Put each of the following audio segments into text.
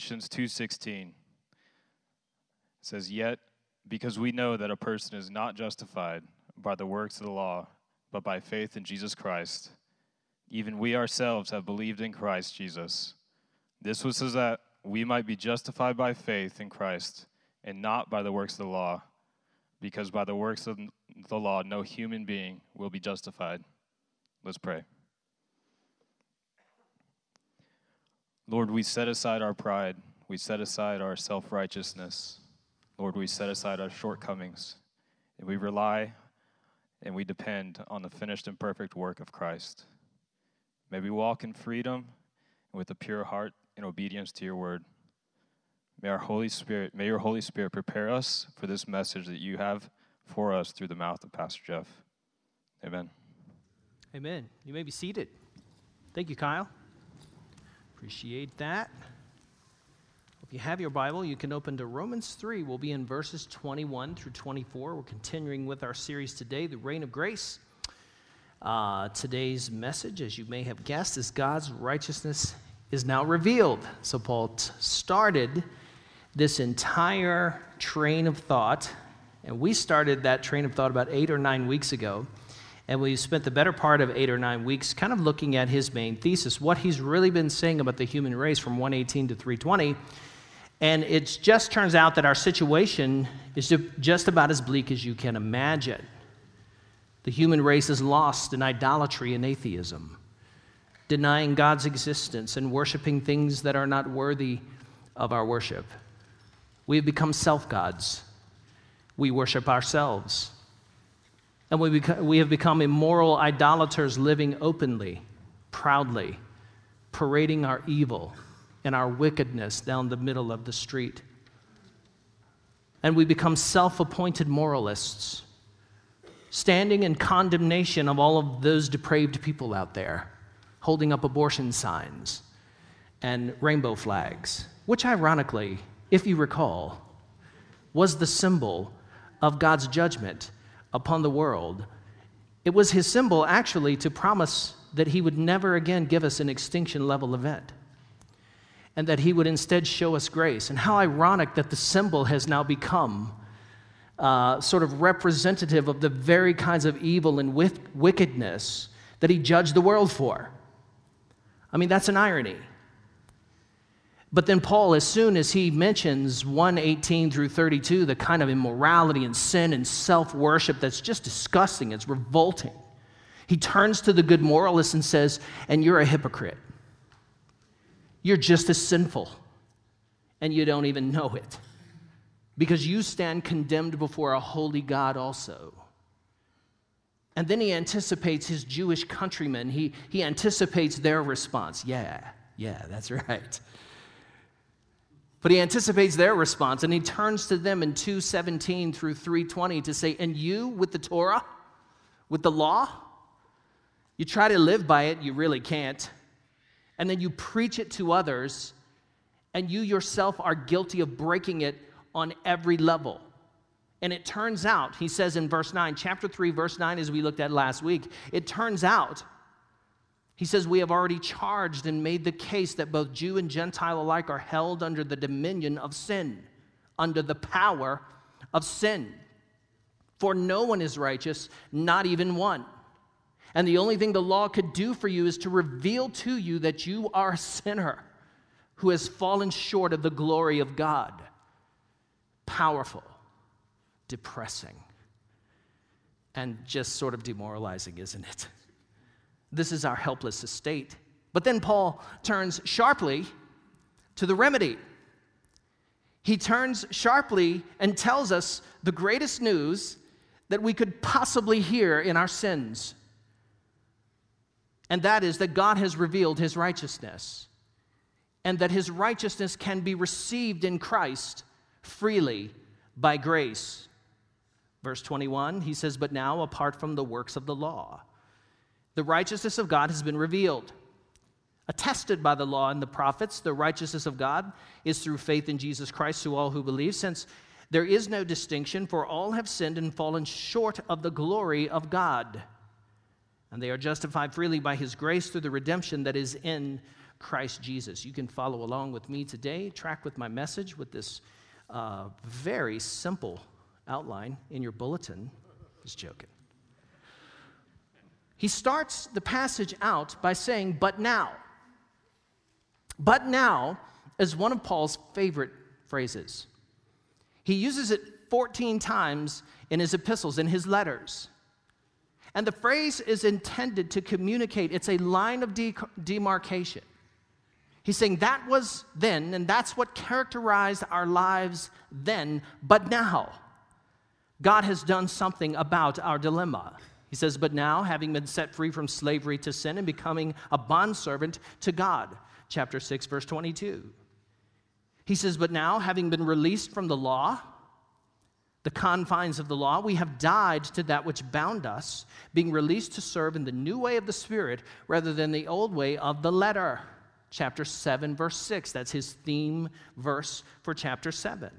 Galatians 2:16. It says, "Yet because we know that a person is not justified by the works of the law, but by faith in Jesus Christ, even we ourselves have believed in Christ Jesus. This was so that we might be justified by faith in Christ and not by the works of the law, because by the works of the law no human being will be justified." Let's pray. Lord, we set aside our pride. We set aside our self righteousness. Lord, we set aside our shortcomings. And we rely and we depend on the finished and perfect work of Christ. May we walk in freedom and with a pure heart in obedience to your word. May our Holy Spirit, may your Holy Spirit prepare us for this message that you have for us through the mouth of Pastor Jeff. Amen. Amen. You may be seated. Thank you, Kyle. Appreciate that. If you have your Bible, you can open to Romans 3. We'll be in verses 21 through 24. We're continuing with our series today, The Reign of Grace. Uh, today's message, as you may have guessed, is God's righteousness is now revealed. So, Paul t- started this entire train of thought, and we started that train of thought about eight or nine weeks ago. And we've spent the better part of eight or nine weeks kind of looking at his main thesis, what he's really been saying about the human race from 118 to 320. And it just turns out that our situation is just about as bleak as you can imagine. The human race is lost in idolatry and atheism, denying God's existence and worshiping things that are not worthy of our worship. We have become self gods. We worship ourselves. And we, beca- we have become immoral idolaters living openly, proudly, parading our evil and our wickedness down the middle of the street. And we become self appointed moralists, standing in condemnation of all of those depraved people out there, holding up abortion signs and rainbow flags, which, ironically, if you recall, was the symbol of God's judgment upon the world. It was his symbol, actually, to promise that he would never again give us an extinction level event and that he would instead show us grace. And how ironic that the symbol has now become uh, sort of representative of the very kinds of evil and wickedness that he judged the world for. I mean, that's an irony. But then Paul, as soon as he mentions 118 through 32, the kind of immorality and sin and self worship that's just disgusting, it's revolting, he turns to the good moralist and says, And you're a hypocrite. You're just as sinful, and you don't even know it, because you stand condemned before a holy God also. And then he anticipates his Jewish countrymen, he, he anticipates their response. Yeah, yeah, that's right. But he anticipates their response and he turns to them in 217 through 320 to say, And you with the Torah, with the law, you try to live by it, you really can't. And then you preach it to others, and you yourself are guilty of breaking it on every level. And it turns out, he says in verse 9, chapter 3, verse 9, as we looked at last week, it turns out he says, We have already charged and made the case that both Jew and Gentile alike are held under the dominion of sin, under the power of sin. For no one is righteous, not even one. And the only thing the law could do for you is to reveal to you that you are a sinner who has fallen short of the glory of God. Powerful, depressing, and just sort of demoralizing, isn't it? This is our helpless estate. But then Paul turns sharply to the remedy. He turns sharply and tells us the greatest news that we could possibly hear in our sins. And that is that God has revealed his righteousness, and that his righteousness can be received in Christ freely by grace. Verse 21, he says, But now, apart from the works of the law, the righteousness of God has been revealed. Attested by the law and the prophets, the righteousness of God is through faith in Jesus Christ to all who believe, since there is no distinction, for all have sinned and fallen short of the glory of God. And they are justified freely by his grace through the redemption that is in Christ Jesus. You can follow along with me today, track with my message with this uh, very simple outline in your bulletin. Just joking. He starts the passage out by saying, But now. But now is one of Paul's favorite phrases. He uses it 14 times in his epistles, in his letters. And the phrase is intended to communicate, it's a line of de- demarcation. He's saying that was then, and that's what characterized our lives then, but now, God has done something about our dilemma. He says, But now, having been set free from slavery to sin and becoming a bondservant to God, chapter 6, verse 22. He says, But now, having been released from the law, the confines of the law, we have died to that which bound us, being released to serve in the new way of the Spirit rather than the old way of the letter. Chapter 7, verse 6. That's his theme verse for chapter 7.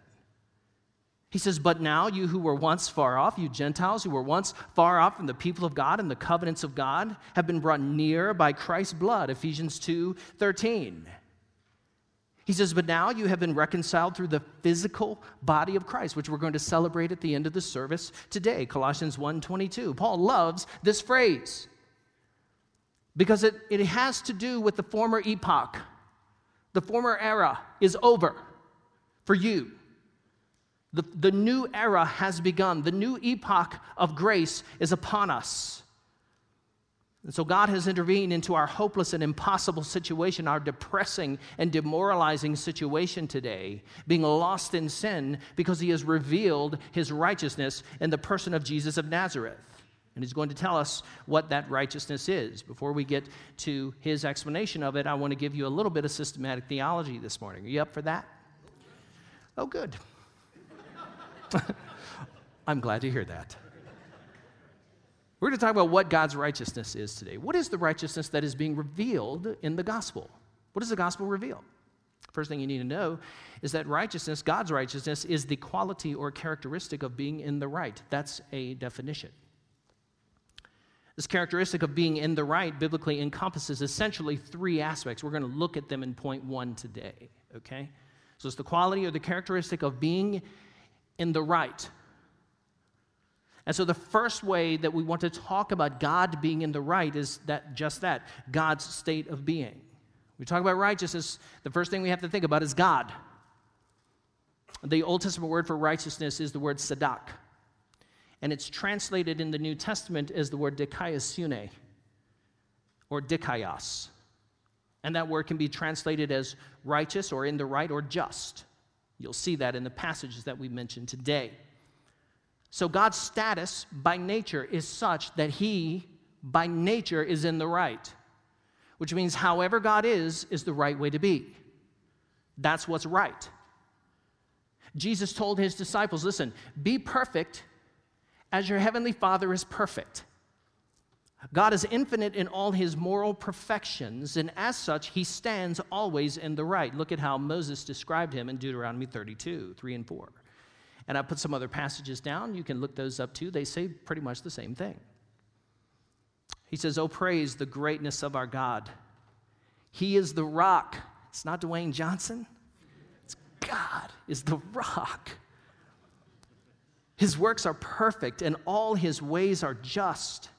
He says, But now you who were once far off, you Gentiles who were once far off from the people of God and the covenants of God, have been brought near by Christ's blood. Ephesians 2 13. He says, But now you have been reconciled through the physical body of Christ, which we're going to celebrate at the end of the service today, Colossians 1:22. Paul loves this phrase because it, it has to do with the former epoch. The former era is over for you. The, the new era has begun. The new epoch of grace is upon us. And so God has intervened into our hopeless and impossible situation, our depressing and demoralizing situation today, being lost in sin because He has revealed His righteousness in the person of Jesus of Nazareth. And He's going to tell us what that righteousness is. Before we get to His explanation of it, I want to give you a little bit of systematic theology this morning. Are you up for that? Oh, good. I'm glad to hear that. We're going to talk about what God's righteousness is today. What is the righteousness that is being revealed in the gospel? What does the gospel reveal? First thing you need to know is that righteousness, God's righteousness, is the quality or characteristic of being in the right. That's a definition. This characteristic of being in the right biblically encompasses essentially three aspects. We're going to look at them in point one today, okay? So it's the quality or the characteristic of being in the right. And so the first way that we want to talk about God being in the right is that just that, God's state of being. We talk about righteousness, the first thing we have to think about is God. The Old Testament word for righteousness is the word sadak. And it's translated in the New Testament as the word dikaiosune or dikaios. And that word can be translated as righteous or in the right or just. You'll see that in the passages that we mentioned today. So God's status by nature is such that he, by nature, is in the right, which means however God is, is the right way to be. That's what's right. Jesus told his disciples listen, be perfect as your heavenly Father is perfect. God is infinite in all his moral perfections, and as such, he stands always in the right. Look at how Moses described him in Deuteronomy 32 3 and 4. And I put some other passages down. You can look those up too. They say pretty much the same thing. He says, Oh, praise the greatness of our God. He is the rock. It's not Dwayne Johnson, it's God is the rock. His works are perfect and all his ways are just.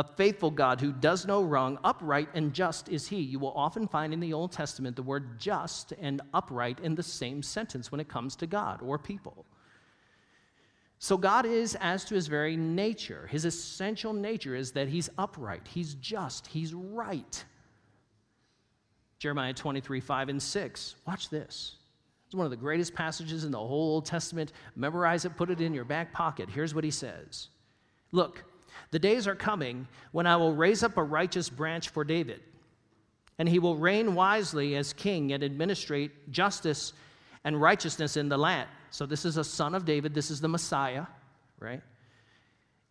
A faithful God who does no wrong, upright and just is he. You will often find in the Old Testament the word just and upright in the same sentence when it comes to God or people. So, God is as to his very nature. His essential nature is that he's upright, he's just, he's right. Jeremiah 23, 5 and 6. Watch this. It's one of the greatest passages in the whole Old Testament. Memorize it, put it in your back pocket. Here's what he says Look, the days are coming when I will raise up a righteous branch for David, and he will reign wisely as king and administrate justice and righteousness in the land. So, this is a son of David. This is the Messiah, right?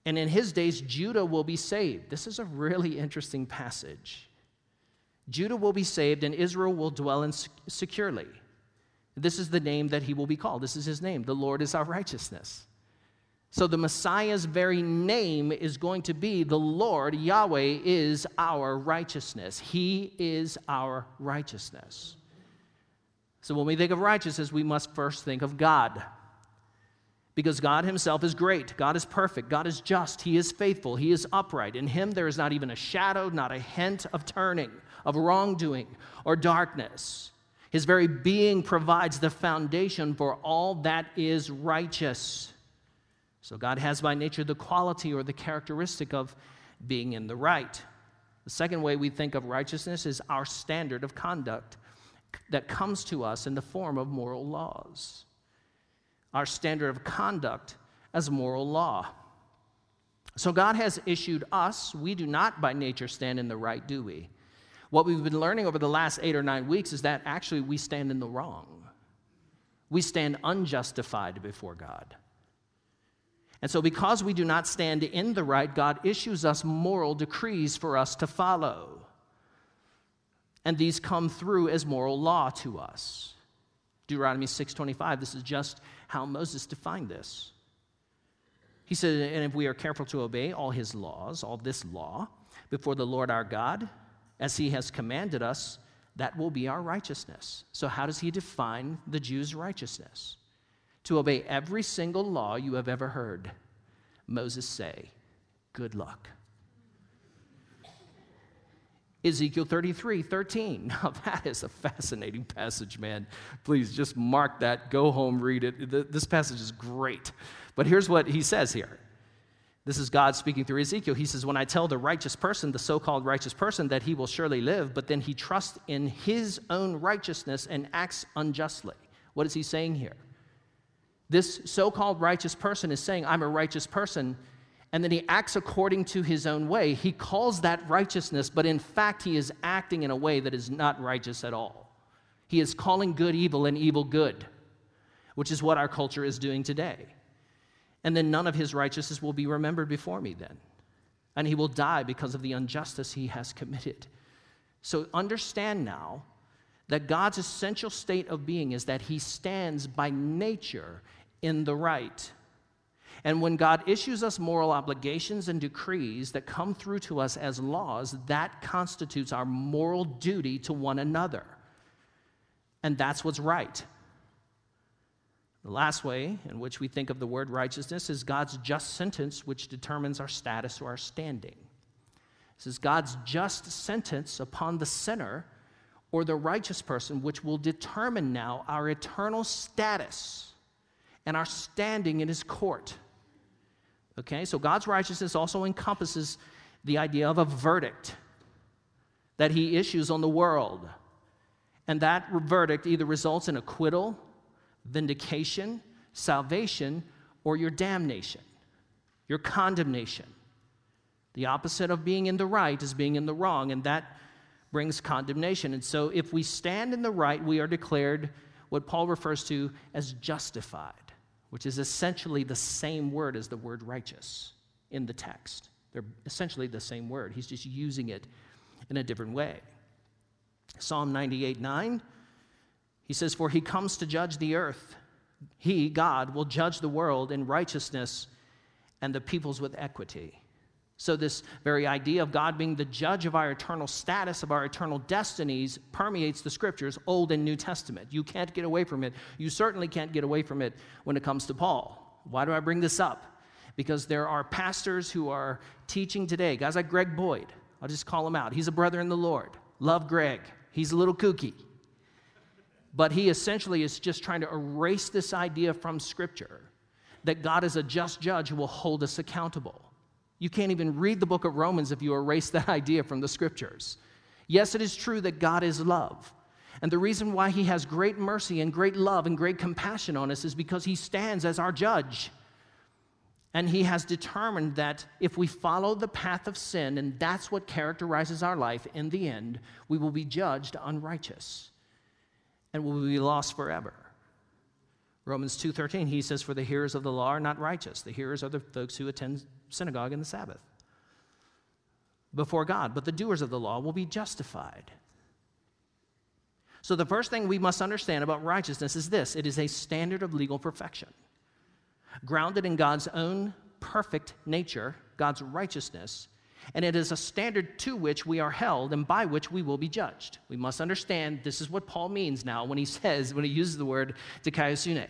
And in his days, Judah will be saved. This is a really interesting passage. Judah will be saved, and Israel will dwell in securely. This is the name that he will be called. This is his name. The Lord is our righteousness. So the Messiah's very name is going to be the Lord Yahweh is our righteousness. He is our righteousness. So when we think of righteousness, we must first think of God. Because God Himself is great, God is perfect, God is just, He is faithful, He is upright. In Him there is not even a shadow, not a hint of turning, of wrongdoing, or darkness. His very being provides the foundation for all that is righteous. So God has by nature the quality or the characteristic of being in the right. The second way we think of righteousness is our standard of conduct that comes to us in the form of moral laws. Our standard of conduct as moral law. So God has issued us, we do not by nature stand in the right, do we? What we've been learning over the last eight or nine weeks is that actually we stand in the wrong. We stand unjustified before God. And so, because we do not stand in the right, God issues us moral decrees for us to follow. And these come through as moral law to us. Deuteronomy 6:25 this is just how Moses defined this. He said and if we are careful to obey all his laws, all this law before the Lord our God as he has commanded us, that will be our righteousness. So how does he define the Jews' righteousness? To obey every single law you have ever heard. Moses say, good luck. Ezekiel 33, 13. Now, that is a fascinating passage, man. Please just mark that. Go home, read it. This passage is great. But here's what he says here. This is God speaking through Ezekiel. He says, When I tell the righteous person, the so called righteous person, that he will surely live, but then he trusts in his own righteousness and acts unjustly. What is he saying here? This so called righteous person is saying, I'm a righteous person, and then he acts according to his own way. He calls that righteousness, but in fact, he is acting in a way that is not righteous at all. He is calling good evil and evil good, which is what our culture is doing today. And then none of his righteousness will be remembered before me then. And he will die because of the injustice he has committed. So understand now that God's essential state of being is that he stands by nature in the right. And when God issues us moral obligations and decrees that come through to us as laws, that constitutes our moral duty to one another. And that's what's right. The last way in which we think of the word righteousness is God's just sentence, which determines our status or our standing. This is God's just sentence upon the sinner or the righteous person, which will determine now our eternal status and our standing in his court. Okay, so God's righteousness also encompasses the idea of a verdict that he issues on the world. And that verdict either results in acquittal, vindication, salvation, or your damnation, your condemnation. The opposite of being in the right is being in the wrong, and that brings condemnation. And so, if we stand in the right, we are declared what Paul refers to as justified which is essentially the same word as the word righteous in the text. They're essentially the same word. He's just using it in a different way. Psalm 98 9, he says, For he comes to judge the earth. He, God, will judge the world in righteousness and the peoples with equity. So, this very idea of God being the judge of our eternal status, of our eternal destinies, permeates the scriptures, Old and New Testament. You can't get away from it. You certainly can't get away from it when it comes to Paul. Why do I bring this up? Because there are pastors who are teaching today, guys like Greg Boyd. I'll just call him out. He's a brother in the Lord. Love Greg. He's a little kooky. But he essentially is just trying to erase this idea from Scripture that God is a just judge who will hold us accountable. You can't even read the book of Romans if you erase that idea from the scriptures. Yes, it is true that God is love. And the reason why he has great mercy and great love and great compassion on us is because he stands as our judge. And he has determined that if we follow the path of sin, and that's what characterizes our life, in the end, we will be judged unrighteous and will be lost forever. Romans 2:13 he says for the hearers of the law are not righteous. The hearers are the folks who attend synagogue in the Sabbath before God, but the doers of the law will be justified. So the first thing we must understand about righteousness is this it is a standard of legal perfection. grounded in God's own perfect nature, God's righteousness, and it is a standard to which we are held and by which we will be judged. We must understand this is what Paul means now when he says, when he uses the word dikaiosune.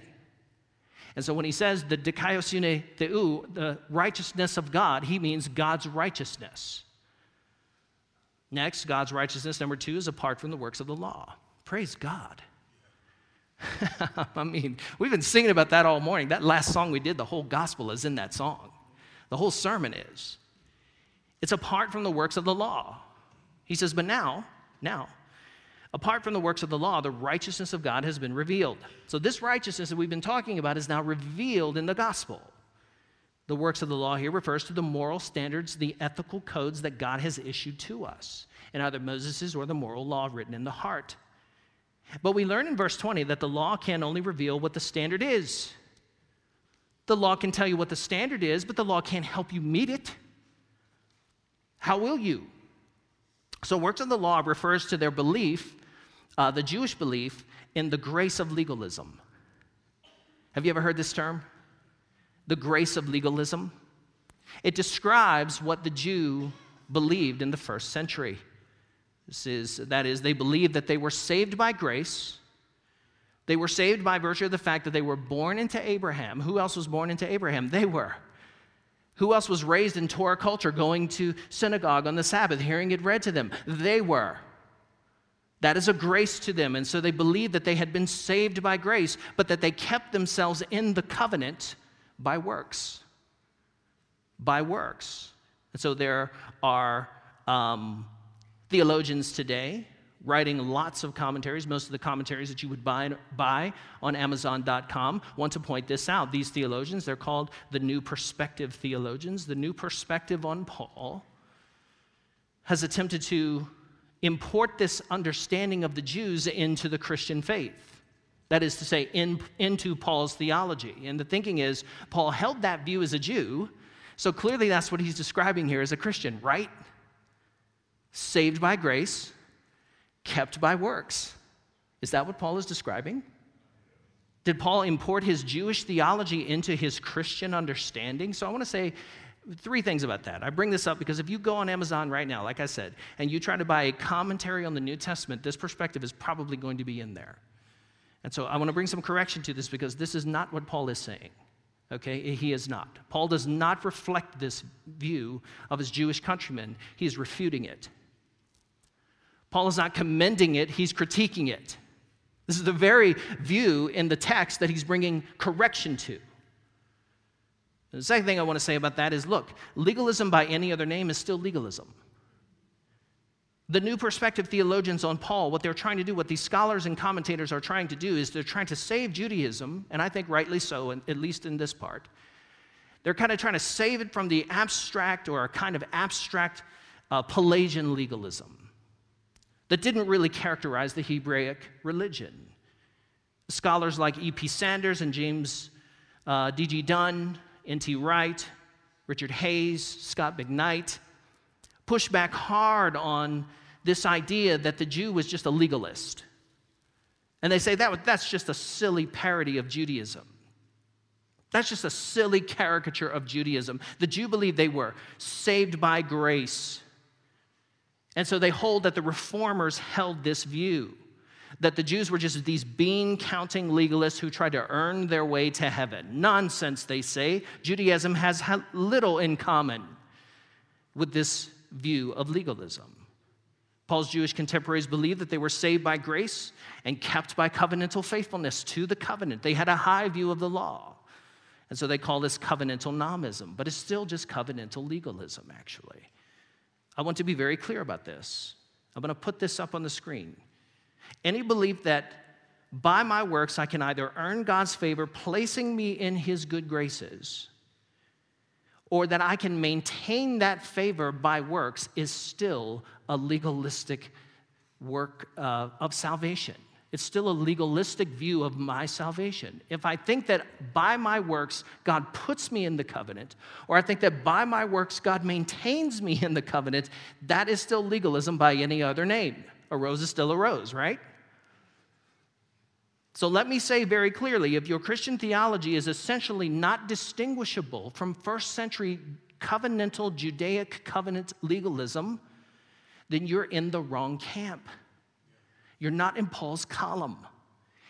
And so when he says the dikaiosune theou, the righteousness of God, he means God's righteousness. Next, God's righteousness, number two, is apart from the works of the law. Praise God. I mean, we've been singing about that all morning. That last song we did, the whole gospel is in that song. The whole sermon is. It's apart from the works of the law. He says, but now, now, apart from the works of the law, the righteousness of God has been revealed. So, this righteousness that we've been talking about is now revealed in the gospel. The works of the law here refers to the moral standards, the ethical codes that God has issued to us, in either Moses' or the moral law written in the heart. But we learn in verse 20 that the law can only reveal what the standard is. The law can tell you what the standard is, but the law can't help you meet it. How will you? So, works of the law refers to their belief, uh, the Jewish belief, in the grace of legalism. Have you ever heard this term? The grace of legalism? It describes what the Jew believed in the first century. This is, that is, they believed that they were saved by grace. They were saved by virtue of the fact that they were born into Abraham. Who else was born into Abraham? They were. Who else was raised in Torah culture, going to synagogue on the Sabbath, hearing it read to them? They were. That is a grace to them. And so they believed that they had been saved by grace, but that they kept themselves in the covenant by works. By works. And so there are um, theologians today writing lots of commentaries, most of the commentaries that you would buy, buy on Amazon.com, want to point this out. These theologians, they're called the New Perspective theologians. The New Perspective on Paul has attempted to import this understanding of the Jews into the Christian faith. That is to say, in, into Paul's theology. And the thinking is, Paul held that view as a Jew, so clearly that's what he's describing here as a Christian, right? Saved by grace, kept by works. Is that what Paul is describing? Did Paul import his Jewish theology into his Christian understanding? So I want to say three things about that. I bring this up because if you go on Amazon right now, like I said, and you try to buy a commentary on the New Testament, this perspective is probably going to be in there. And so I want to bring some correction to this because this is not what Paul is saying. Okay, he is not. Paul does not reflect this view of his Jewish countrymen, he is refuting it. Paul is not commending it, he's critiquing it. This is the very view in the text that he's bringing correction to. The second thing I want to say about that is look, legalism by any other name is still legalism. The new perspective theologians on Paul, what they're trying to do, what these scholars and commentators are trying to do, is they're trying to save Judaism, and I think rightly so, at least in this part. They're kind of trying to save it from the abstract or a kind of abstract uh, Pelagian legalism that didn't really characterize the Hebraic religion. Scholars like E.P. Sanders and James uh, D.G. Dunn, N.T. Wright, Richard Hays, Scot McKnight push back hard on this idea that the Jew was just a legalist. And they say that, that's just a silly parody of Judaism. That's just a silly caricature of Judaism. The Jew believed they were saved by grace and so they hold that the reformers held this view that the Jews were just these bean counting legalists who tried to earn their way to heaven. Nonsense, they say. Judaism has little in common with this view of legalism. Paul's Jewish contemporaries believed that they were saved by grace and kept by covenantal faithfulness to the covenant. They had a high view of the law. And so they call this covenantal nomism, but it's still just covenantal legalism, actually. I want to be very clear about this. I'm going to put this up on the screen. Any belief that by my works I can either earn God's favor, placing me in his good graces, or that I can maintain that favor by works is still a legalistic work uh, of salvation. It's still a legalistic view of my salvation. If I think that by my works God puts me in the covenant, or I think that by my works God maintains me in the covenant, that is still legalism by any other name. A rose is still a rose, right? So let me say very clearly if your Christian theology is essentially not distinguishable from first century covenantal Judaic covenant legalism, then you're in the wrong camp. You're not in Paul's column.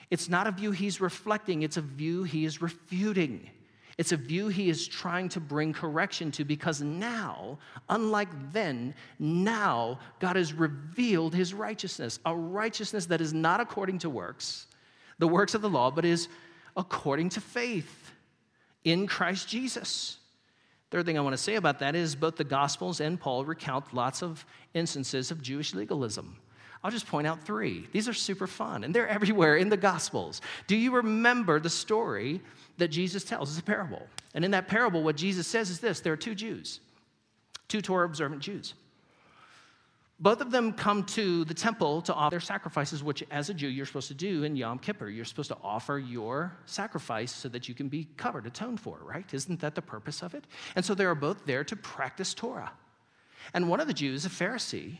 It's not a view he's reflecting, it's a view he is refuting. It's a view he is trying to bring correction to because now, unlike then, now God has revealed his righteousness, a righteousness that is not according to works, the works of the law, but is according to faith in Christ Jesus. Third thing I want to say about that is both the Gospels and Paul recount lots of instances of Jewish legalism. I'll just point out three. These are super fun, and they're everywhere in the Gospels. Do you remember the story that Jesus tells? It's a parable. And in that parable, what Jesus says is this there are two Jews, two Torah observant Jews. Both of them come to the temple to offer their sacrifices, which, as a Jew, you're supposed to do in Yom Kippur. You're supposed to offer your sacrifice so that you can be covered, atoned for, right? Isn't that the purpose of it? And so they are both there to practice Torah. And one of the Jews, a Pharisee,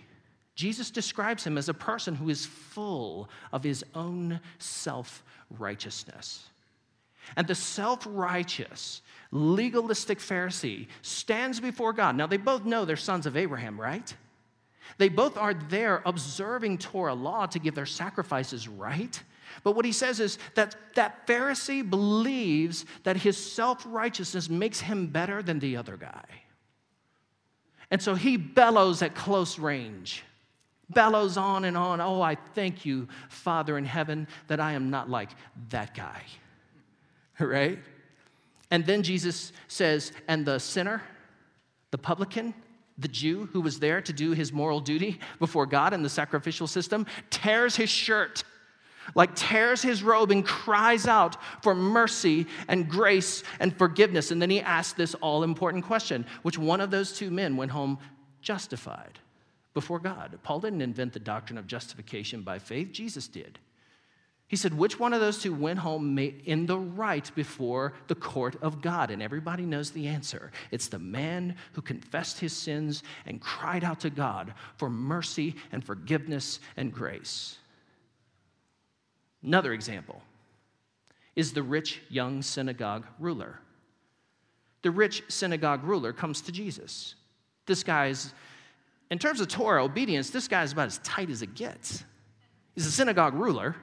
Jesus describes him as a person who is full of his own self righteousness. And the self righteous, legalistic Pharisee stands before God. Now, they both know they're sons of Abraham, right? They both are there observing Torah law to give their sacrifices right. But what he says is that that Pharisee believes that his self righteousness makes him better than the other guy. And so he bellows at close range, bellows on and on. Oh, I thank you, Father in heaven, that I am not like that guy. Right? And then Jesus says, and the sinner, the publican, the Jew who was there to do his moral duty before God in the sacrificial system, tears his shirt, like tears his robe and cries out for mercy and grace and forgiveness. And then he asks this all important question which one of those two men went home justified before God? Paul didn't invent the doctrine of justification by faith, Jesus did. He said, Which one of those two went home in the right before the court of God? And everybody knows the answer. It's the man who confessed his sins and cried out to God for mercy and forgiveness and grace. Another example is the rich young synagogue ruler. The rich synagogue ruler comes to Jesus. This guy's, in terms of Torah obedience, this guy's about as tight as it gets. He's a synagogue ruler.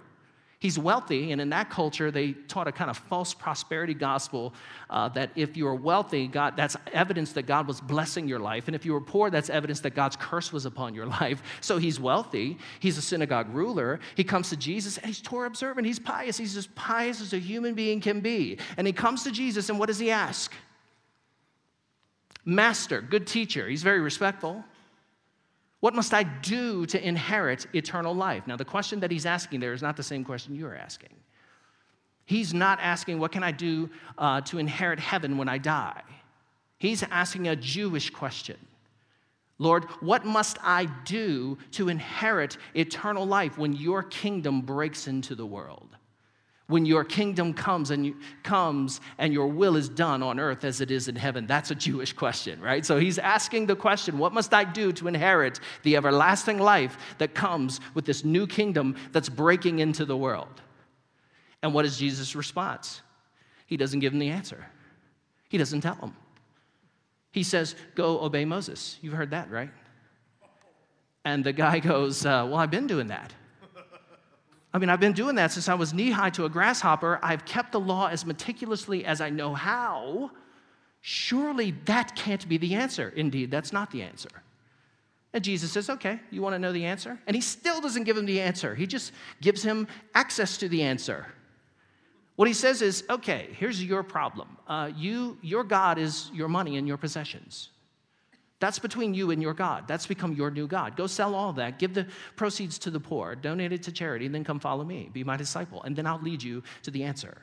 He's wealthy, and in that culture, they taught a kind of false prosperity gospel uh, that if you were wealthy, God, that's evidence that God was blessing your life. And if you were poor, that's evidence that God's curse was upon your life. So he's wealthy. He's a synagogue ruler. He comes to Jesus, and he's Torah observant. He's pious. He's as pious as a human being can be. And he comes to Jesus, and what does he ask? Master, good teacher. He's very respectful. What must I do to inherit eternal life? Now, the question that he's asking there is not the same question you're asking. He's not asking, What can I do uh, to inherit heaven when I die? He's asking a Jewish question Lord, what must I do to inherit eternal life when your kingdom breaks into the world? When your kingdom comes and you, comes and your will is done on earth as it is in heaven. That's a jewish question right? So he's asking the question what must i do to inherit the everlasting life that comes with this new kingdom that's breaking into the world? And what is jesus response? He doesn't give him the answer. He doesn't tell him. He says go obey moses. You've heard that right? And the guy goes uh, well i've been doing that I mean, I've been doing that since I was knee high to a grasshopper. I've kept the law as meticulously as I know how. Surely that can't be the answer. Indeed, that's not the answer. And Jesus says, Okay, you want to know the answer? And he still doesn't give him the answer, he just gives him access to the answer. What he says is, Okay, here's your problem. Uh, you, your God is your money and your possessions. That's between you and your God. That's become your new God. Go sell all that, give the proceeds to the poor, donate it to charity, and then come follow me. Be my disciple, and then I'll lead you to the answer.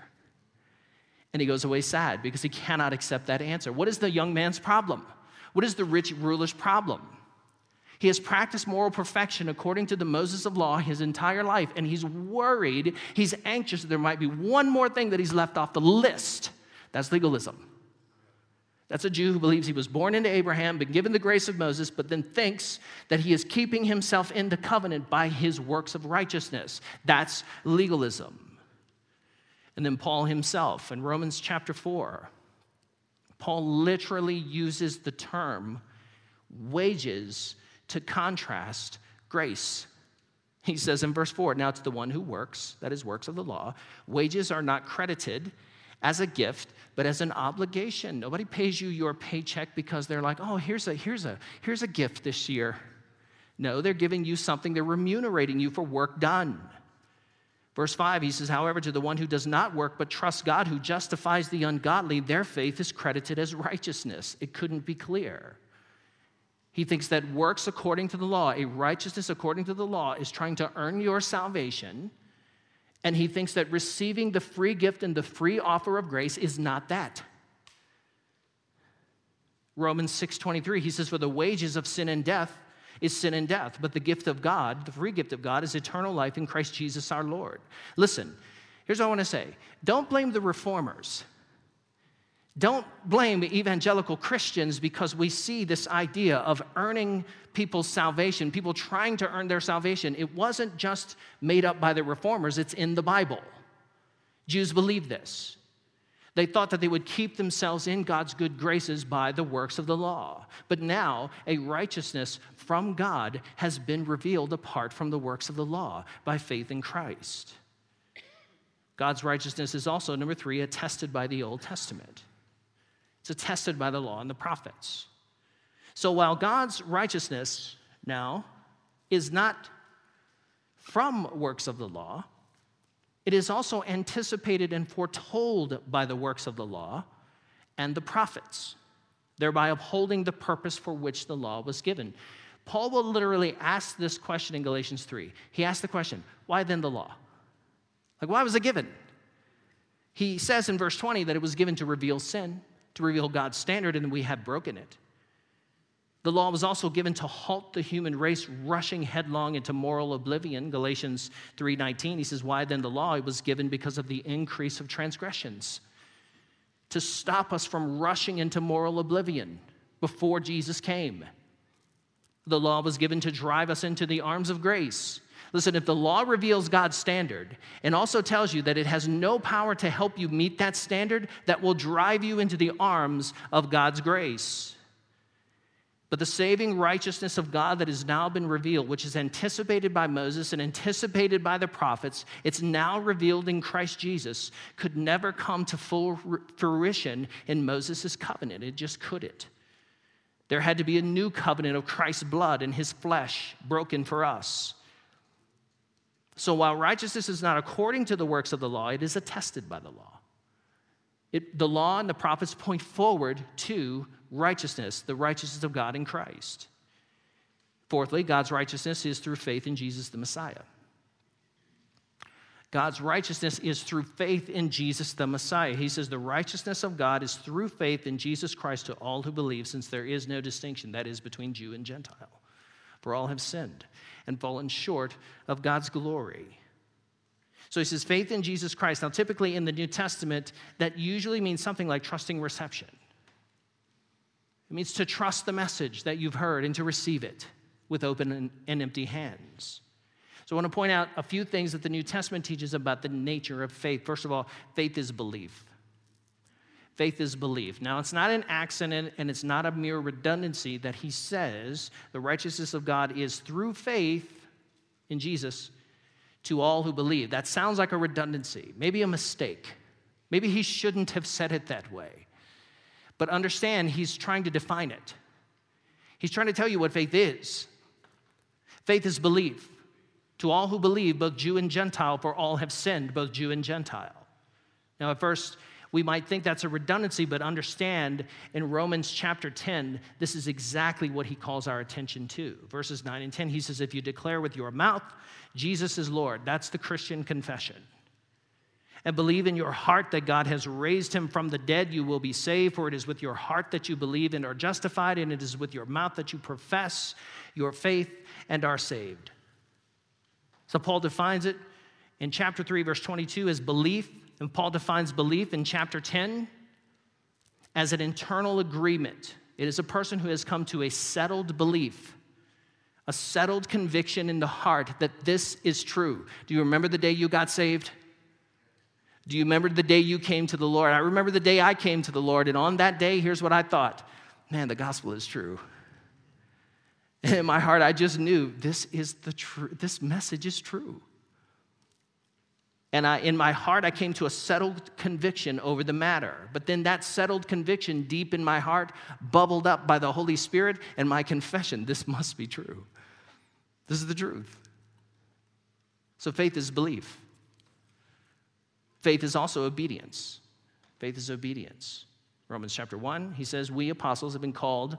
And he goes away sad because he cannot accept that answer. What is the young man's problem? What is the rich ruler's problem? He has practiced moral perfection according to the Moses of law his entire life, and he's worried, he's anxious that there might be one more thing that he's left off the list. That's legalism. That's a Jew who believes he was born into Abraham, been given the grace of Moses, but then thinks that he is keeping himself into covenant by his works of righteousness. That's legalism. And then Paul himself in Romans chapter 4. Paul literally uses the term wages to contrast grace. He says in verse 4 Now to the one who works, that is, works of the law, wages are not credited as a gift, but as an obligation. Nobody pays you your paycheck because they're like, oh, here's a, here's a, here's a gift this year. No, they're giving you something, they're remunerating you for work done. Verse 5, he says, However, to the one who does not work but trusts God who justifies the ungodly, their faith is credited as righteousness. It couldn't be clear. He thinks that works according to the law, a righteousness according to the law, is trying to earn your salvation. And he thinks that receiving the free gift and the free offer of grace is not that. Romans 6:23 he says for the wages of sin and death is sin and death, but the gift of God, the free gift of God is eternal life in Christ Jesus our Lord. Listen, here's what I want to say. Don't blame the reformers. Don't blame evangelical Christians because we see this idea of earning people's salvation, people trying to earn their salvation. It wasn't just made up by the reformers, it's in the Bible. Jews believed this. They thought that they would keep themselves in God's good graces by the works of the law. But now, a righteousness from God has been revealed apart from the works of the law by faith in Christ. God's righteousness is also, number three, attested by the Old Testament. It's attested by the law and the prophets. So while God's righteousness now is not from works of the law, it is also anticipated and foretold by the works of the law and the prophets, thereby upholding the purpose for which the law was given. Paul will literally ask this question in Galatians 3. He asks the question, why then the law? Like, why was it given? He says in verse 20 that it was given to reveal sin to reveal God's standard, and we have broken it. The law was also given to halt the human race rushing headlong into moral oblivion. Galatians 3:19 he says why then the law it was given because of the increase of transgressions to stop us from rushing into moral oblivion before Jesus came. The law was given to drive us into the arms of grace. Listen, if the law reveals God's standard and also tells you that it has no power to help you meet that standard, that will drive you into the arms of God's grace. But the saving righteousness of God that has now been revealed, which is anticipated by Moses and anticipated by the prophets, it's now revealed in Christ Jesus, could never come to full fruition in Moses' covenant. It just couldn't. There had to be a new covenant of Christ's blood and his flesh broken for us. So while righteousness is not according to the works of the law, it is attested by the law. It, the law and the prophets point forward to righteousness, the righteousness of God in Christ. Fourthly, God's righteousness is through faith in Jesus the Messiah. God's righteousness is through faith in Jesus the Messiah. He says the righteousness of God is through faith in Jesus Christ to all who believe, since there is no distinction, that is, between Jew and Gentile. For all have sinned and fallen short of God's glory. So he says, faith in Jesus Christ. Now, typically in the New Testament, that usually means something like trusting reception. It means to trust the message that you've heard and to receive it with open and empty hands. So I want to point out a few things that the New Testament teaches about the nature of faith. First of all, faith is belief. Faith is belief. Now, it's not an accident and it's not a mere redundancy that he says the righteousness of God is through faith in Jesus to all who believe. That sounds like a redundancy, maybe a mistake. Maybe he shouldn't have said it that way. But understand, he's trying to define it. He's trying to tell you what faith is. Faith is belief. To all who believe, both Jew and Gentile, for all have sinned, both Jew and Gentile. Now, at first, we might think that's a redundancy, but understand in Romans chapter 10, this is exactly what he calls our attention to. Verses 9 and 10, he says, If you declare with your mouth, Jesus is Lord, that's the Christian confession. And believe in your heart that God has raised him from the dead, you will be saved. For it is with your heart that you believe and are justified, and it is with your mouth that you profess your faith and are saved. So Paul defines it in chapter 3, verse 22 as belief and Paul defines belief in chapter 10 as an internal agreement. It is a person who has come to a settled belief, a settled conviction in the heart that this is true. Do you remember the day you got saved? Do you remember the day you came to the Lord? I remember the day I came to the Lord, and on that day, here's what I thought man, the gospel is true. And in my heart, I just knew this is the true, this message is true. And I, in my heart, I came to a settled conviction over the matter. But then that settled conviction deep in my heart bubbled up by the Holy Spirit and my confession this must be true. This is the truth. So faith is belief. Faith is also obedience. Faith is obedience. Romans chapter 1, he says, We apostles have been called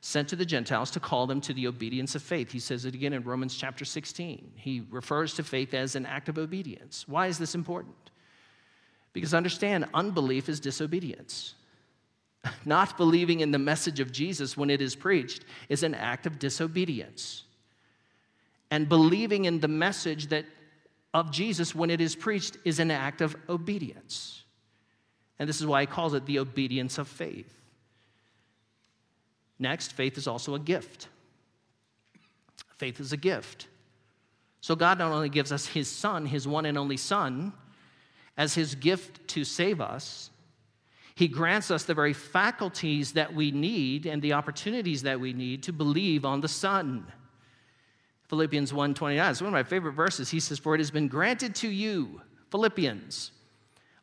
sent to the Gentiles to call them to the obedience of faith. He says it again in Romans chapter 16. He refers to faith as an act of obedience. Why is this important? Because understand, unbelief is disobedience. Not believing in the message of Jesus when it is preached is an act of disobedience. And believing in the message that of Jesus when it is preached is an act of obedience. And this is why he calls it the obedience of faith. Next, faith is also a gift. Faith is a gift. So God not only gives us his son, his one and only son, as his gift to save us, he grants us the very faculties that we need and the opportunities that we need to believe on the son. Philippians 1:29 is one of my favorite verses. He says, "For it has been granted to you, Philippians,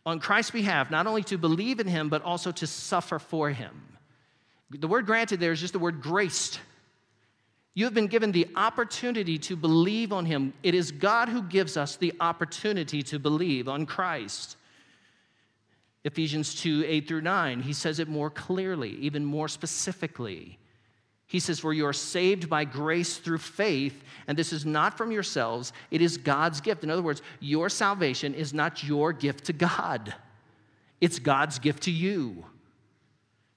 on Christ's behalf, not only to believe in him, but also to suffer for him." The word granted there is just the word graced. You have been given the opportunity to believe on him. It is God who gives us the opportunity to believe on Christ. Ephesians 2 8 through 9, he says it more clearly, even more specifically. He says, For you are saved by grace through faith, and this is not from yourselves, it is God's gift. In other words, your salvation is not your gift to God, it's God's gift to you.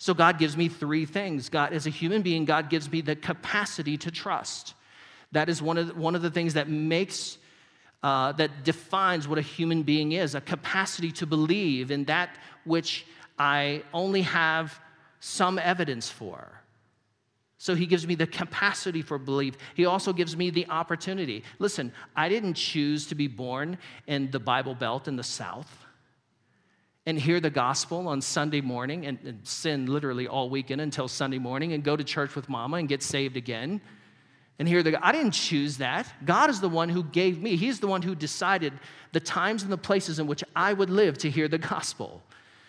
So God gives me three things. God, as a human being, God gives me the capacity to trust. That is one of the, one of the things that makes, uh, that defines what a human being is a capacity to believe in that which I only have some evidence for. So he gives me the capacity for belief. He also gives me the opportunity. Listen, I didn't choose to be born in the Bible Belt in the South and hear the gospel on Sunday morning and, and, sin literally all weekend until Sunday morning and go to church with mama and get saved again and hear the I didn't choose that. God is the one who gave me. He's the one who decided the times and the places in which I would live to hear the gospel.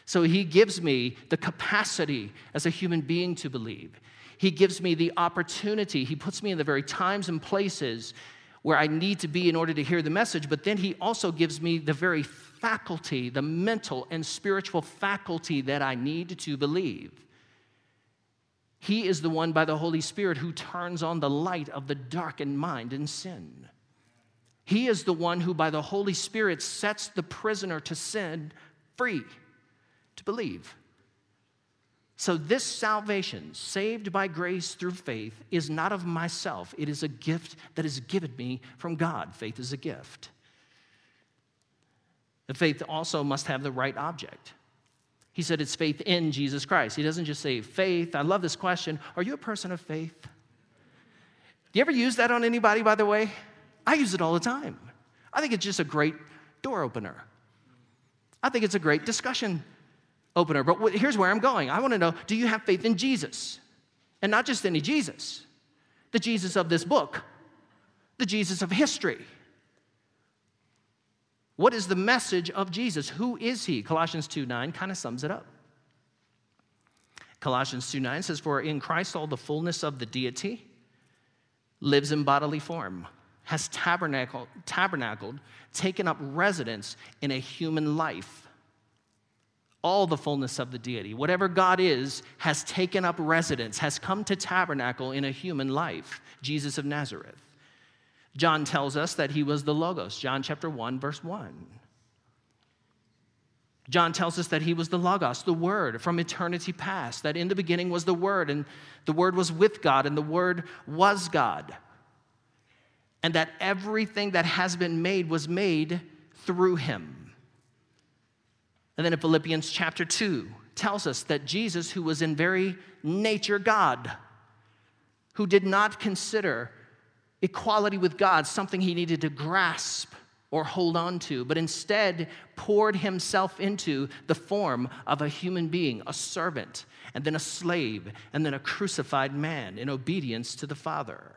So he gives me the capacity as a human being to believe. He gives me the opportunity. He puts me in the very times and places where I need to be in order to hear the message, but then he also gives me the very faculty, the mental and spiritual faculty that I need to believe. He is the one by the Holy Spirit who turns on the light of the darkened mind in sin. He is the one who, by the Holy Spirit, sets the prisoner to sin free to believe. So, this salvation, saved by grace through faith, is not of myself. It is a gift that is given me from God. Faith is a gift. The faith also must have the right object. He said it's faith in Jesus Christ. He doesn't just say faith. I love this question. Are you a person of faith? Do you ever use that on anybody, by the way? I use it all the time. I think it's just a great door opener. I think it's a great discussion opener. But here's where I'm going. I want to know do you have faith in Jesus? And not just any Jesus, the Jesus of this book, the Jesus of history what is the message of Jesus? Who is he? Colossians 2 9 kind of sums it up. Colossians 2 9 says, For in Christ all the fullness of the deity lives in bodily form, has tabernacled, tabernacled, taken up residence in a human life. All the fullness of the deity, whatever God is, has taken up residence, has come to tabernacle in a human life, Jesus of Nazareth. John tells us that he was the Logos, John chapter 1, verse 1. John tells us that he was the Logos, the Word from eternity past, that in the beginning was the Word, and the Word was with God, and the Word was God. And that everything that has been made was made through him. And then in Philippians chapter 2 tells us that Jesus, who was in very nature God, who did not consider equality with God something he needed to grasp or hold on to, but instead poured himself into the form of a human being, a servant, and then a slave, and then a crucified man in obedience to the Father.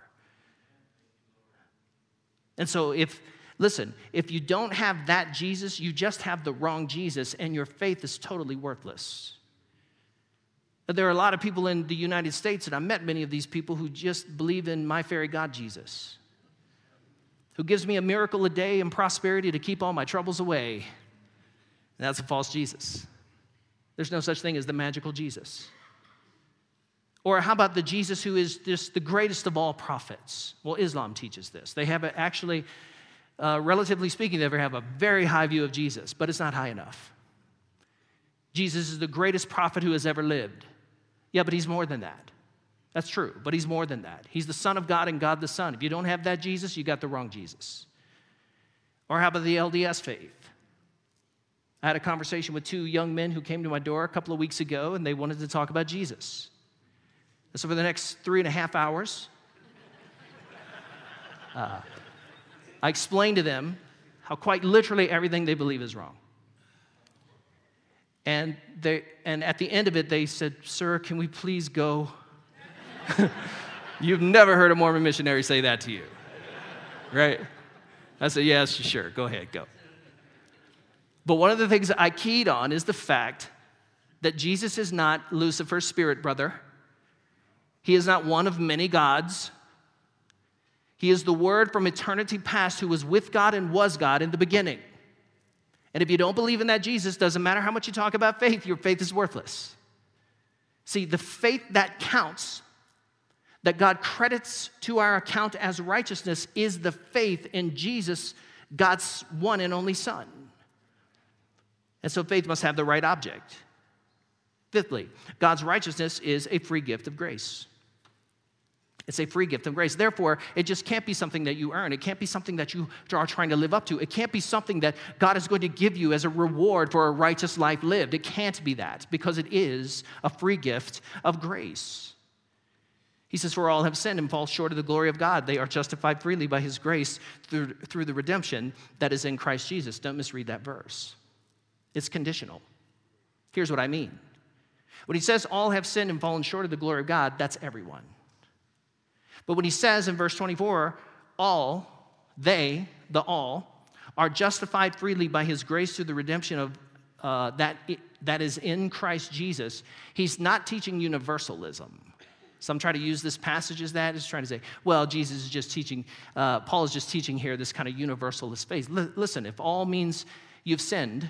And so, if, listen, if you don't have that Jesus, you just have the wrong Jesus, and your faith is totally worthless. There are a lot of people in the United States, and I met many of these people who just believe in my fairy God Jesus, who gives me a miracle a day and prosperity to keep all my troubles away. That's a false Jesus. There's no such thing as the magical Jesus. Or how about the Jesus who is just the greatest of all prophets? Well, Islam teaches this. They have actually, uh, relatively speaking, they ever have a very high view of Jesus, but it's not high enough. Jesus is the greatest prophet who has ever lived. Yeah, but he's more than that. That's true, but he's more than that. He's the Son of God and God the Son. If you don't have that Jesus, you got the wrong Jesus. Or how about the LDS faith? I had a conversation with two young men who came to my door a couple of weeks ago and they wanted to talk about Jesus. And so for the next three and a half hours, uh, I explained to them how quite literally everything they believe is wrong. And, they, and at the end of it, they said, Sir, can we please go? You've never heard a Mormon missionary say that to you, right? I said, Yes, sure, go ahead, go. But one of the things I keyed on is the fact that Jesus is not Lucifer's spirit brother. He is not one of many gods. He is the Word from eternity past who was with God and was God in the beginning. And if you don't believe in that Jesus, doesn't matter how much you talk about faith, your faith is worthless. See, the faith that counts, that God credits to our account as righteousness, is the faith in Jesus, God's one and only Son. And so faith must have the right object. Fifthly, God's righteousness is a free gift of grace. It's a free gift of grace. Therefore, it just can't be something that you earn. It can't be something that you are trying to live up to. It can't be something that God is going to give you as a reward for a righteous life lived. It can't be that because it is a free gift of grace. He says, For all have sinned and fall short of the glory of God. They are justified freely by his grace through, through the redemption that is in Christ Jesus. Don't misread that verse. It's conditional. Here's what I mean. When he says all have sinned and fallen short of the glory of God, that's everyone. But when he says in verse 24, all, they, the all, are justified freely by his grace through the redemption of uh, that, that is in Christ Jesus, he's not teaching universalism. Some try to use this passage as that, is trying to say, well, Jesus is just teaching, uh, Paul is just teaching here this kind of universalist faith. L- listen, if all means you've sinned,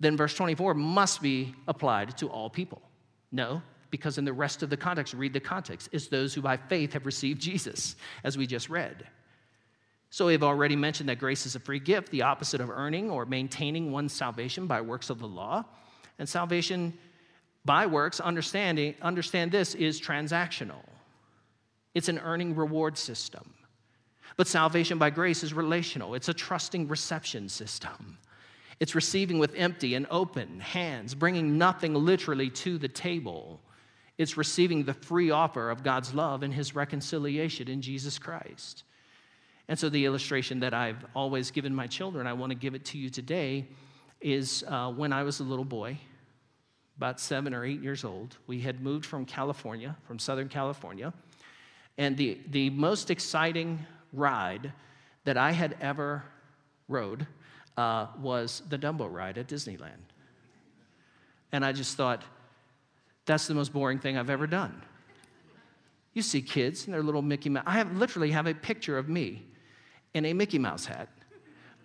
then verse 24 must be applied to all people. No, because in the rest of the context, read the context, it's those who by faith have received Jesus, as we just read. So we've already mentioned that grace is a free gift, the opposite of earning or maintaining one's salvation by works of the law. And salvation by works, understanding, understand this, is transactional. It's an earning reward system. But salvation by grace is relational. It's a trusting reception system. It's receiving with empty and open hands, bringing nothing literally to the table. It's receiving the free offer of God's love and his reconciliation in Jesus Christ. And so, the illustration that I've always given my children, I want to give it to you today, is uh, when I was a little boy, about seven or eight years old. We had moved from California, from Southern California. And the, the most exciting ride that I had ever rode uh, was the Dumbo ride at Disneyland. And I just thought, that's the most boring thing I've ever done. You see kids in their little Mickey Mouse. I have, literally have a picture of me in a Mickey Mouse hat.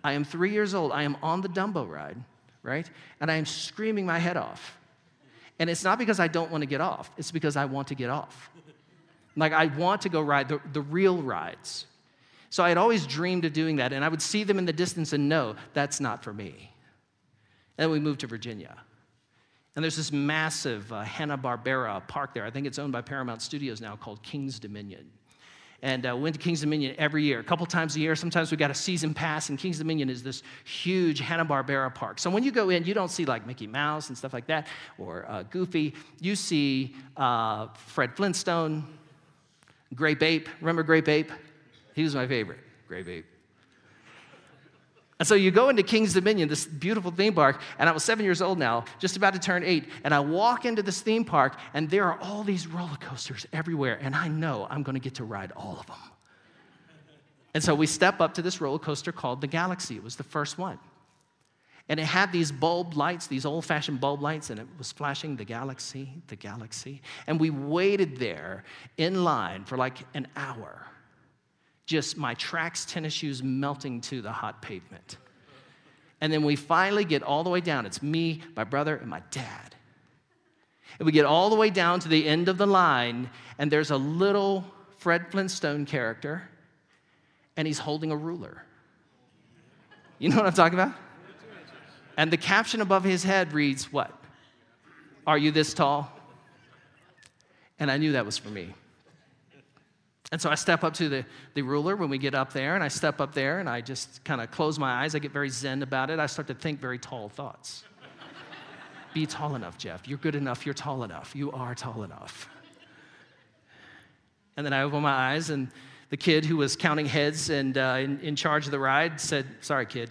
I am three years old. I am on the Dumbo ride, right? And I am screaming my head off. And it's not because I don't want to get off, it's because I want to get off. Like, I want to go ride the, the real rides. So I had always dreamed of doing that, and I would see them in the distance and know that's not for me. And then we moved to Virginia. And there's this massive uh, Hanna-Barbera park there. I think it's owned by Paramount Studios now called King's Dominion. And uh, we went to King's Dominion every year, a couple times a year. Sometimes we got a season pass, and King's Dominion is this huge Hanna-Barbera park. So when you go in, you don't see like Mickey Mouse and stuff like that, or uh, Goofy. You see uh, Fred Flintstone, Grape Ape. Remember Grape Ape? He was my favorite, Grape Ape. And so you go into King's Dominion, this beautiful theme park, and I was seven years old now, just about to turn eight, and I walk into this theme park, and there are all these roller coasters everywhere, and I know I'm gonna get to ride all of them. And so we step up to this roller coaster called the Galaxy. It was the first one. And it had these bulb lights, these old fashioned bulb lights, and it was flashing the galaxy, the galaxy. And we waited there in line for like an hour just my tracks tennis shoes melting to the hot pavement. And then we finally get all the way down. It's me, my brother, and my dad. And we get all the way down to the end of the line, and there's a little Fred Flintstone character, and he's holding a ruler. You know what I'm talking about? And the caption above his head reads, What? Are you this tall? And I knew that was for me. And so I step up to the, the ruler when we get up there, and I step up there and I just kind of close my eyes. I get very zen about it. I start to think very tall thoughts. Be tall enough, Jeff. You're good enough. You're tall enough. You are tall enough. And then I open my eyes, and the kid who was counting heads and uh, in, in charge of the ride said, Sorry, kid,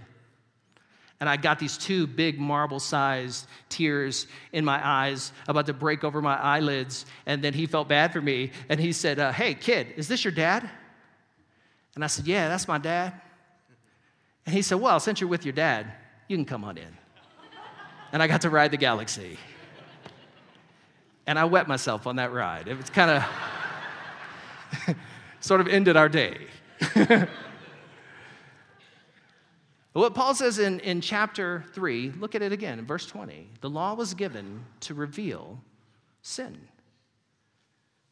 and I got these two big marble sized tears in my eyes about to break over my eyelids. And then he felt bad for me. And he said, uh, Hey, kid, is this your dad? And I said, Yeah, that's my dad. And he said, Well, since you're with your dad, you can come on in. And I got to ride the galaxy. And I wet myself on that ride. It was kind of sort of ended our day. What Paul says in, in chapter 3, look at it again in verse 20. The law was given to reveal sin.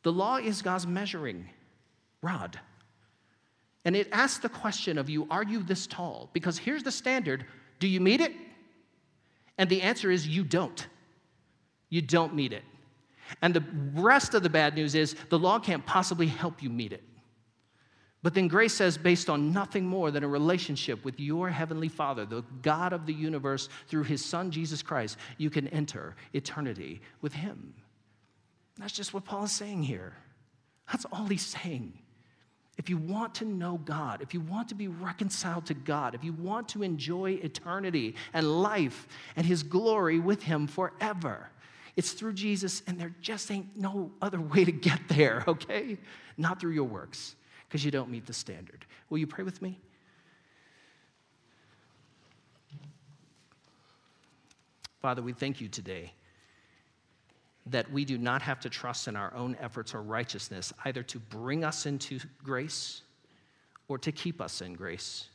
The law is God's measuring rod. And it asks the question of you, are you this tall? Because here's the standard do you meet it? And the answer is you don't. You don't meet it. And the rest of the bad news is the law can't possibly help you meet it. But then grace says, based on nothing more than a relationship with your heavenly Father, the God of the universe, through his Son, Jesus Christ, you can enter eternity with him. That's just what Paul is saying here. That's all he's saying. If you want to know God, if you want to be reconciled to God, if you want to enjoy eternity and life and his glory with him forever, it's through Jesus, and there just ain't no other way to get there, okay? Not through your works because you don't meet the standard. Will you pray with me? Father, we thank you today that we do not have to trust in our own efforts or righteousness, either to bring us into grace or to keep us in grace.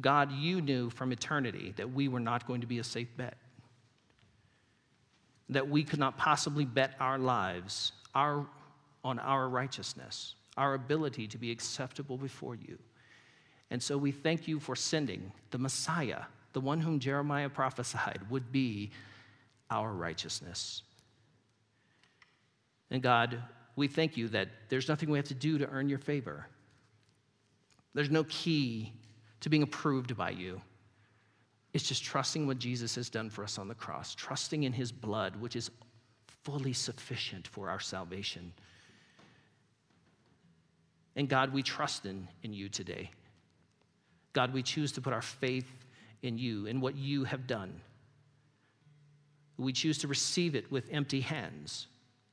God, you knew from eternity that we were not going to be a safe bet, that we could not possibly bet our lives, our on our righteousness, our ability to be acceptable before you. And so we thank you for sending the Messiah, the one whom Jeremiah prophesied would be our righteousness. And God, we thank you that there's nothing we have to do to earn your favor. There's no key to being approved by you. It's just trusting what Jesus has done for us on the cross, trusting in his blood, which is fully sufficient for our salvation. And God, we trust in, in you today. God, we choose to put our faith in you, in what you have done. We choose to receive it with empty hands,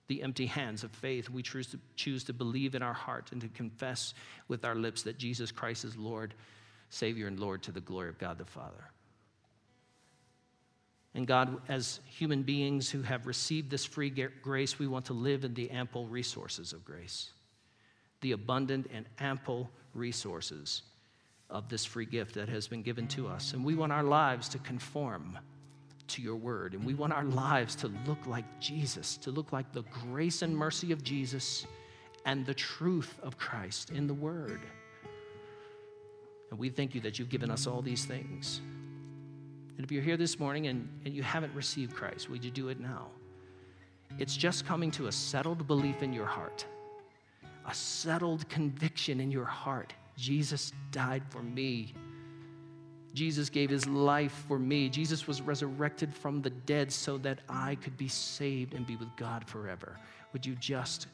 the empty hands of faith. We choose to, choose to believe in our heart and to confess with our lips that Jesus Christ is Lord, Savior, and Lord to the glory of God the Father. And God, as human beings who have received this free grace, we want to live in the ample resources of grace the abundant and ample resources of this free gift that has been given to us. And we want our lives to conform to your word. And we want our lives to look like Jesus, to look like the grace and mercy of Jesus and the truth of Christ in the word. And we thank you that you've given us all these things. And if you're here this morning and, and you haven't received Christ, would you do it now? It's just coming to a settled belief in your heart a settled conviction in your heart Jesus died for me. Jesus gave his life for me. Jesus was resurrected from the dead so that I could be saved and be with God forever. Would you just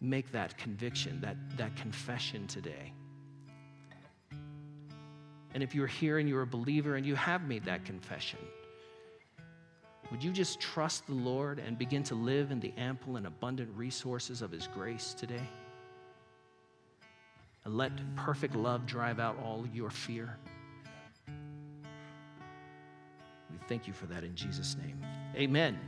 make that conviction, that, that confession today? And if you're here and you're a believer and you have made that confession, would you just trust the Lord and begin to live in the ample and abundant resources of His grace today? And let perfect love drive out all your fear. We thank you for that in Jesus' name. Amen.